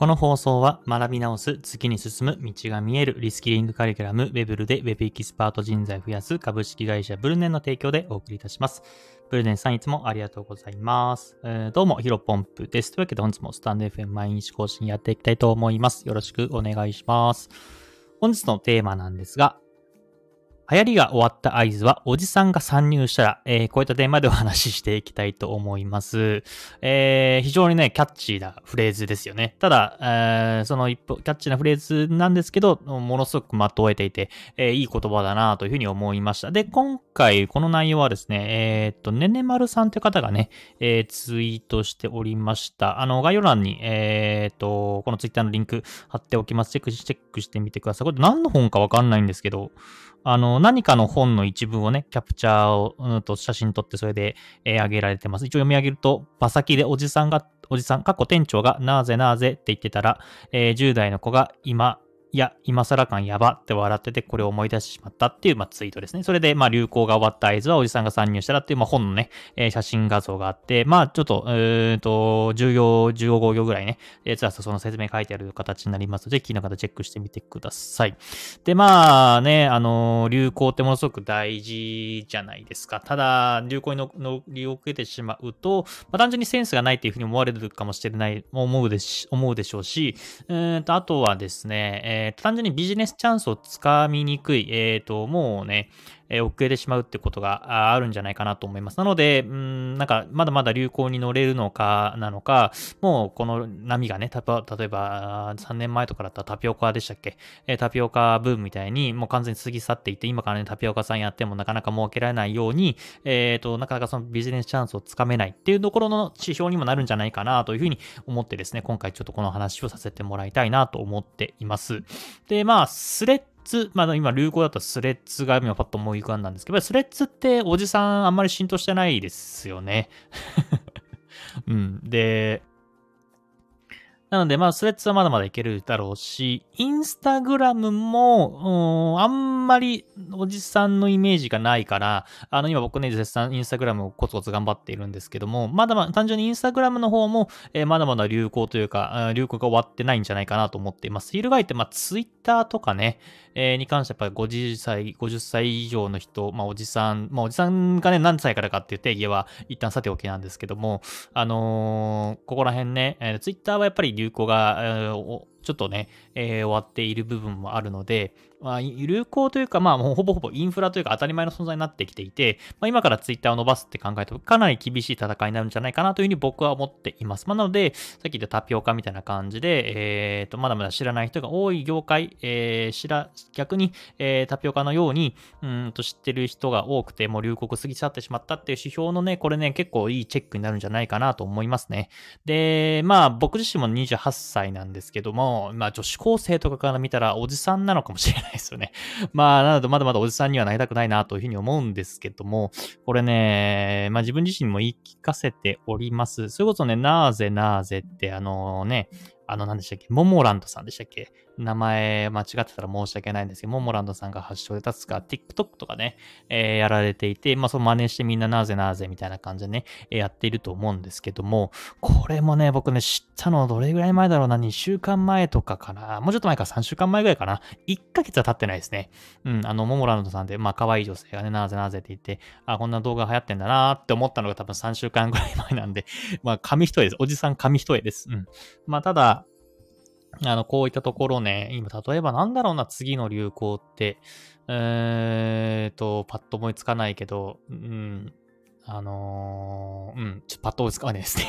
この放送は学び直す、月に進む、道が見える、リスキリングカリキュラム、ウェブルでウェブエキスパート人材増やす株式会社ブルネンの提供でお送りいたします。ブルネンさんいつもありがとうございます。えー、どうも、ヒロポンプです。というわけで本日もスタンド FM 毎日更新やっていきたいと思います。よろしくお願いします。本日のテーマなんですが、流行りが終わった合図は、おじさんが参入したら、えー、こういったテーマでお話ししていきたいと思います。えー、非常にね、キャッチーなフレーズですよね。ただ、えー、その一歩、キャッチーなフレーズなんですけど、ものすごくまとえていて、えー、いい言葉だなというふうに思いました。で、今回、この内容はですね、えー、っと、ねねまるさんという方がね、えー、ツイートしておりました。あの、概要欄に、えー、っと、このツイッターのリンク貼っておきます。チェックしてみてください。これ何の本かわかんないんですけど、あの、何かの本の一文をね、キャプチャーを、うんと写真撮ってそれで、えー、上げられてます。一応読み上げると、馬先でおじさんが、おじさん、過去店長がなぜなぜって言ってたら、えー、10代の子が今、いや、今更感やばって笑ってて、これを思い出してしまったっていう、まあ、ツイートですね。それで、まあ、流行が終わった合図はおじさんが参入したらっていう、まあ、本のね、えー、写真画像があって、まあ、ちょっと、えっ、ー、と、10行、15行ぐらいね、えー、つらその説明書いてある形になりますので、気の方チェックしてみてください。で、まあね、あの、流行ってものすごく大事じゃないですか。ただ、流行にのの利用を受けてしまうと、まあ、単純にセンスがないっていうふうに思われるかもしれない、思うでし、思うでしょうし、えっ、と、あとはですね、えー、単純にビジネスチャンスをつかみにくい、えっ、ー、と、もうね、え遅れてしまうってことがあるんじゃないかなと思います。なので、うん、なんか、まだまだ流行に乗れるのか、なのか、もうこの波がね、た例えば、3年前とかだったらタピオカでしたっけ、えタピオカブームみたいに、もう完全に過ぎ去っていて、今からね、タピオカさんやってもなかなか儲けられないように、えっ、ー、と、なかなかそのビジネスチャンスをつかめないっていうところの指標にもなるんじゃないかなというふうに思ってですね、今回ちょっとこの話をさせてもらいたいなと思っています。で、まあ、スレッツ、まあ今流行だとスレッズが今パッと思い浮かんだんですけど、スレッズっておじさんあんまり浸透してないですよね。うん。で、なので、まあ、スレッズはまだまだいけるだろうし、インスタグラムも、あんまりおじさんのイメージがないから、あの、今僕ね、絶賛インスタグラムをコツコツ頑張っているんですけども、まだまだ、単純にインスタグラムの方も、えー、まだまだ流行というか、流行が終わってないんじゃないかなと思っています。ヒルガイって、まあ、ツイッターとかね、えー、に関してやっぱり50歳、50歳以上の人、まあ、おじさん、まあ、おじさんがね、何歳からかっていう定義は一旦さておきなんですけども、あのー、ここら辺ね、えー、ツイッターはやっぱり流行が、ちょっとね、えー、終わっている部分もあるので、まあ、流行というか、まあ、もうほぼほぼインフラというか当たり前の存在になってきていて、まあ、今からツイッターを伸ばすって考えると、かなり厳しい戦いになるんじゃないかなというふうに僕は思っています。まあ、なので、さっき言ったタピオカみたいな感じで、えっ、ー、と、まだまだ知らない人が多い業界、えー、知ら、逆に、えー、タピオカのように、うんと知ってる人が多くて、もう流行過ぎ去ってしまったっていう指標のね、これね、結構いいチェックになるんじゃないかなと思いますね。で、まあ、僕自身も28歳なんですけども、まあ、女子高生とかから見たらおじさんなのかもしれないですよね。まあ、なのでまだまだおじさんにはなりたくないなというふうに思うんですけども、これね、まあ自分自身も言い聞かせております。それこそね、なぜなぜってあのね、あの何でしたっけ、モモランドさんでしたっけ？名前間違ってたら申し訳ないんですけど、モモランドさんが発祥で立つか、TikTok とかね、えー、やられていて、まあ、その真似してみんななぜなぜみたいな感じでね、えー、やっていると思うんですけども、これもね、僕ね、知ったのどれぐらい前だろうな、2週間前とかかな、もうちょっと前か？3週間前ぐらいかな、1ヶ月は経ってないですね。うん、あの、モモランドさんで、まあ、可愛い女性がね、なぜなぜって言って、あ、こんな動画流行ってんだなって思ったのが多分3週間ぐらい前なんで、まあ、紙一重です。おじさん紙一重です。うん。まあ、ただ、あの、こういったところね、今、例えばなんだろうな、次の流行って、えーと、パッと思いつかないけど、うん、あのー、うん、ちょっとパッと思いつかないですね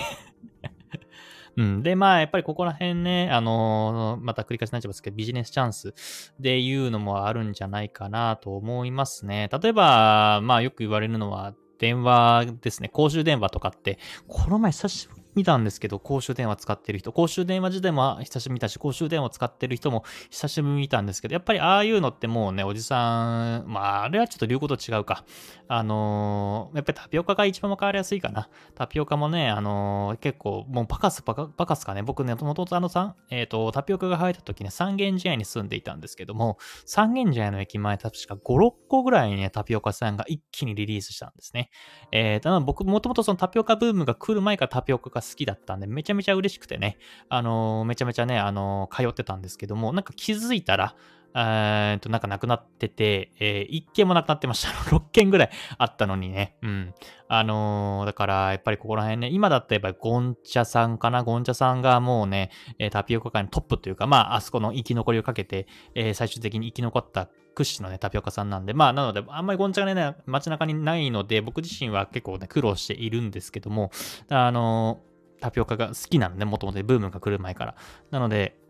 うん。で、まあ、やっぱりここら辺ね、あのー、また繰り返しになっちゃいますけど、ビジネスチャンスでいうのもあるんじゃないかなと思いますね。例えば、まあ、よく言われるのは、電話ですね。公衆電話とかって、この前久しぶり見たんですけど、公衆電話使ってる人、公衆電話自体も久しぶり見たし、公衆電話使ってる人も久しぶり見たんですけど、やっぱりああいうのってもうね、おじさん、まあ、あれはちょっと流行と違うか。あのー、やっぱりタピオカが一番わかりやすいかな。タピオカもね、あのー、結構、もうパカス、パカパカスかね、僕ね、もともとあのさ、えっ、ー、と、タピオカが生えた時ね、三軒茶屋に住んでいたんですけども、三軒茶屋の駅前、確か5、6個ぐらいにね、タピオカさんが一気にリリースしたんですね。えー、ただ僕、もともとそのタピオカブームが来る前からタピオカが好きだったんで、めちゃめちゃ嬉しくてね、あのー、めちゃめちゃね、あのー、通ってたんですけども、なんか気づいたら、えっと、なんかなくなってて、えー、1件もなくなってました。6件ぐらいあったのにね。うん。あのー、だから、やっぱりここら辺ね、今だったらやっぱりゴンチャさんかな？ゴンチャさんがもうね、え、タピオカ界のトップというか、まあ、あそこの生き残りをかけて、え、最終的に生き残った屈指のね、タピオカさんなんで、まあ、なので、あんまりゴンチャがね、街中にないので、僕自身は結構ね、苦労しているんですけども、あのタピオカが好きなのね、もともとブームが来る前から。なので、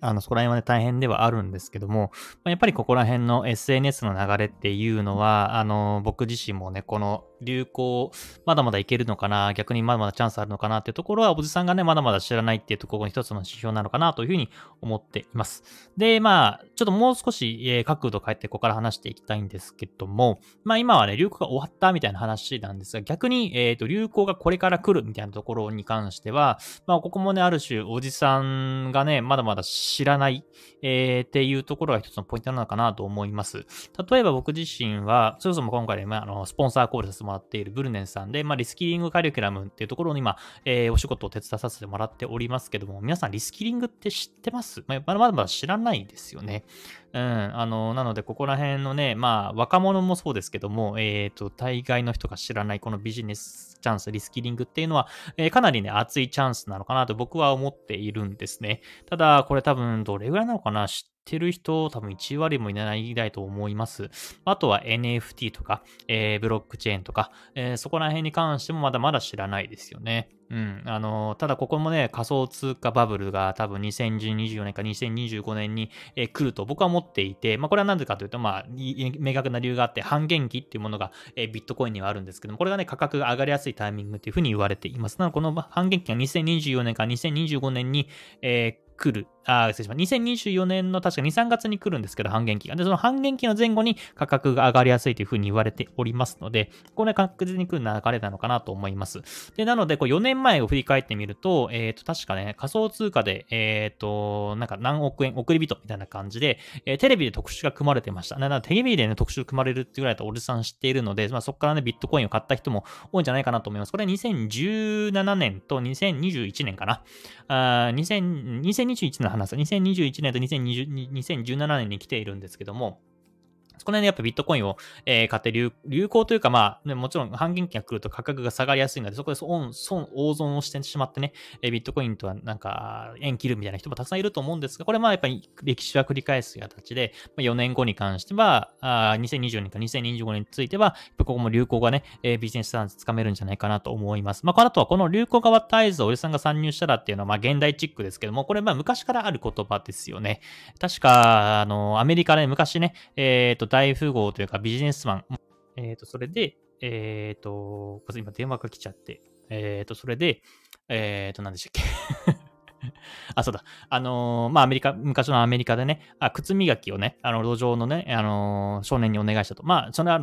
あの、そこら辺はね、大変ではあるんですけども、やっぱりここら辺の SNS の流れっていうのは、あの、僕自身もね、この流行、まだまだいけるのかな、逆にまだまだチャンスあるのかなっていうところは、おじさんがね、まだまだ知らないっていうところの一つの指標なのかなというふうに思っています。で、まあ、ちょっともう少し、えー、角度変えてここから話していきたいんですけども、まあ今はね、流行が終わったみたいな話なんですが、逆に、えっ、ー、と、流行がこれから来るみたいなところに関しては、まあここもね、ある種、おじさんがね、まだまだ知らない、えー、っていうところが一つのポイントなのかなと思います。例えば僕自身は、そもそも今回ね、まあ、あの、スポンサーコールさせてもらっているブルネンさんで、まあ、リスキリングカリキュラムっていうところに今、えー、お仕事を手伝させてもらっておりますけども、皆さんリスキリングって知ってます？まあ、まだまだ知らないですよね。うん、あの、なので、ここら辺のね、まあ、若者もそうですけども、えっ、ー、と、大概の人が知らないこのビジネスチャンス、リスキリングっていうのは、えー、かなりね、熱いチャンスなのかなと僕は思っているんですね。ただ、これ多分、どれぐらいなのかな知ってる人、多分1割もいないぐらいと思います。あとは NFT とか、えー、ブロックチェーンとか、え、そこら辺に関してもまだまだ知らないですよね。うん。あの、ただここもね、仮想通貨バブルが多分2024年か2025年に、え、来ると僕は思っていて、まあこれはなぜかというと、まあ、明確な理由があって、半減期っていうものが、え、ビットコインにはあるんですけども、これがね、価格が上がりやすいタイミングというふうに言われています。なので、この半減期が2024年か2025年に、えー、来る。あ、失礼します。2024年の確か2、3月に来るんですけど、半減期が。で、その半減期の前後に価格が上がりやすいというふうに言われておりますので、これは確実に来る流れなのかなと思います。で、なので、こう4年前を振り返ってみると、えっ、ー、と、確かね、仮想通貨で、えっ、ー、と、なんか何億円、送り人みたいな感じで、えー、テレビで特集が組まれてました。なので、テレビでね、特集組まれるってぐらいだとおじさん知っているので、まあ、そこからね、ビットコインを買った人も多いんじゃないかなと思います。これ2017年と2021年かな。あ2021年の話2021年と2020 2017年に来ているんですけども、そこら辺でやっぱビットコインを、えー、買って流行というか、まあ、ね、もちろん半減期が来ると価格が下がりやすいので、そこで損、損、大損をしてしまってね、え、ビットコインとはなんか、縁切るみたいな人もたくさんいると思うんですが、これまあやっぱり歴史は繰り返す形で、まあ、4年後に関しては、あ2020年か2025年については、ここも流行がね、え、ビジネスチャンスつかめるんじゃないかなと思います。まあ、この後はこの流行が終わった合図をおじさんが参入したらっていうのは、まあ、現代チックですけども、これまあ昔からある言葉ですよね。確か、あの、アメリカで昔ね、えっ、ー、と、大富豪というかビジネスマン。えっ、ー、と、それで、えっ、ー、と、今電話が来ちゃって、えっ、ー、と、それで、えっ、と、何でしたっけ あ、そうだ。あのー、まあ、アメリカ、昔のアメリカでね、あ靴磨きをね、あの、路上のね、あのー、少年にお願いしたと。まあ、それは、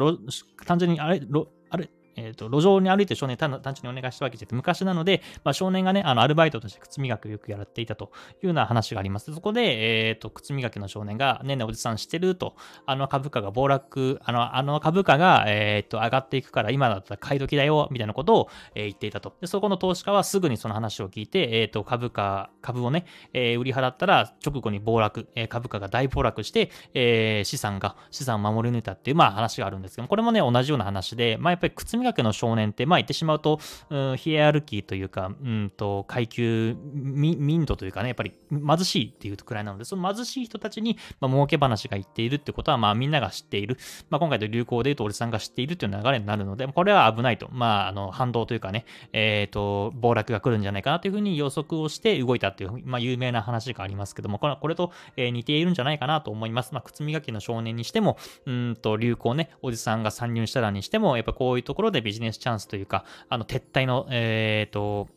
単純に、あれ、あれ、えっ、ー、と、路上に歩いて少年単単純にお願いしたわけじゃなくて、昔なので、まあ、少年がね、あの、アルバイトとして靴磨きをよくやっていたというような話があります。そこで、えっ、ー、と、靴磨きの少年が、ねねおじさんしてる？と、あの株価が暴落、あの、あの株価が、えっ、ー、と、上がっていくから、今だったら買い時だよ、みたいなことを、え言っていたと。で、そこの投資家はすぐにその話を聞いて、えっ、と、株価、株をね、え売り払ったら、直後に暴落、え株価が大暴落して、え資産が、資産を守り抜いたっていう、まあ話があるんですけどもこれもね、同じような話で、まあやっぱり靴磨きの少年って、まあ言ってしまうと、うん、ヒエアルキーというか、うんと、階級、民度というかね、やっぱり貧しいっていうくらいなので、その貧しい人たちに、まあ、儲け話が言っているってことは、まあみんなが知っている。まあ今回の流行で言うと、俺さんが知っているっていう流れになるので、これは危ないと。まあ、あの、反動というかね、えっ、ー、と、暴落が来るんじゃないかなというふうに予測をして動いたっていう、まあ有名な話がありますけども、これこれと、えー、似ているんじゃないかなと思います。まあ靴磨きの少年にしても、うんと、流行ね、おじさんが参入したらにしても、やっぱこういうところででビジネスチャンスというか、あの、撤退の、えっ、ー、と、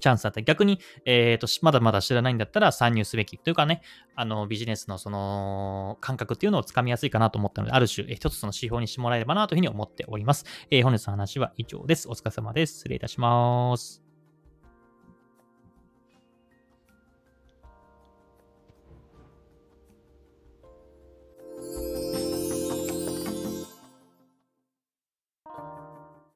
チャンスだったり、逆に、えっ、ー、と、まだまだ知らないんだったら参入すべきというかね、あの、ビジネスのその、感覚っていうのをつかみやすいかなと思ったので、ある種、えー、一つその指標にしてもらえればなというふうに思っております。えー、本日の話は以上です。お疲れ様です。失礼いたします。